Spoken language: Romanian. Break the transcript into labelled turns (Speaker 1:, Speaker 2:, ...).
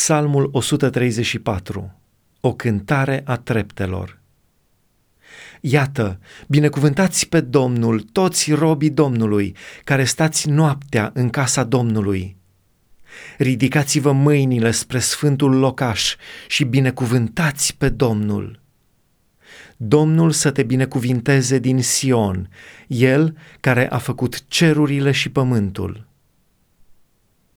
Speaker 1: Psalmul 134 O cântare a treptelor Iată, binecuvântați pe Domnul toți robii Domnului, care stați noaptea în casa Domnului. Ridicați-vă mâinile spre sfântul locaș și binecuvântați pe Domnul. Domnul să te binecuvinteze din Sion, El care a făcut cerurile și pământul.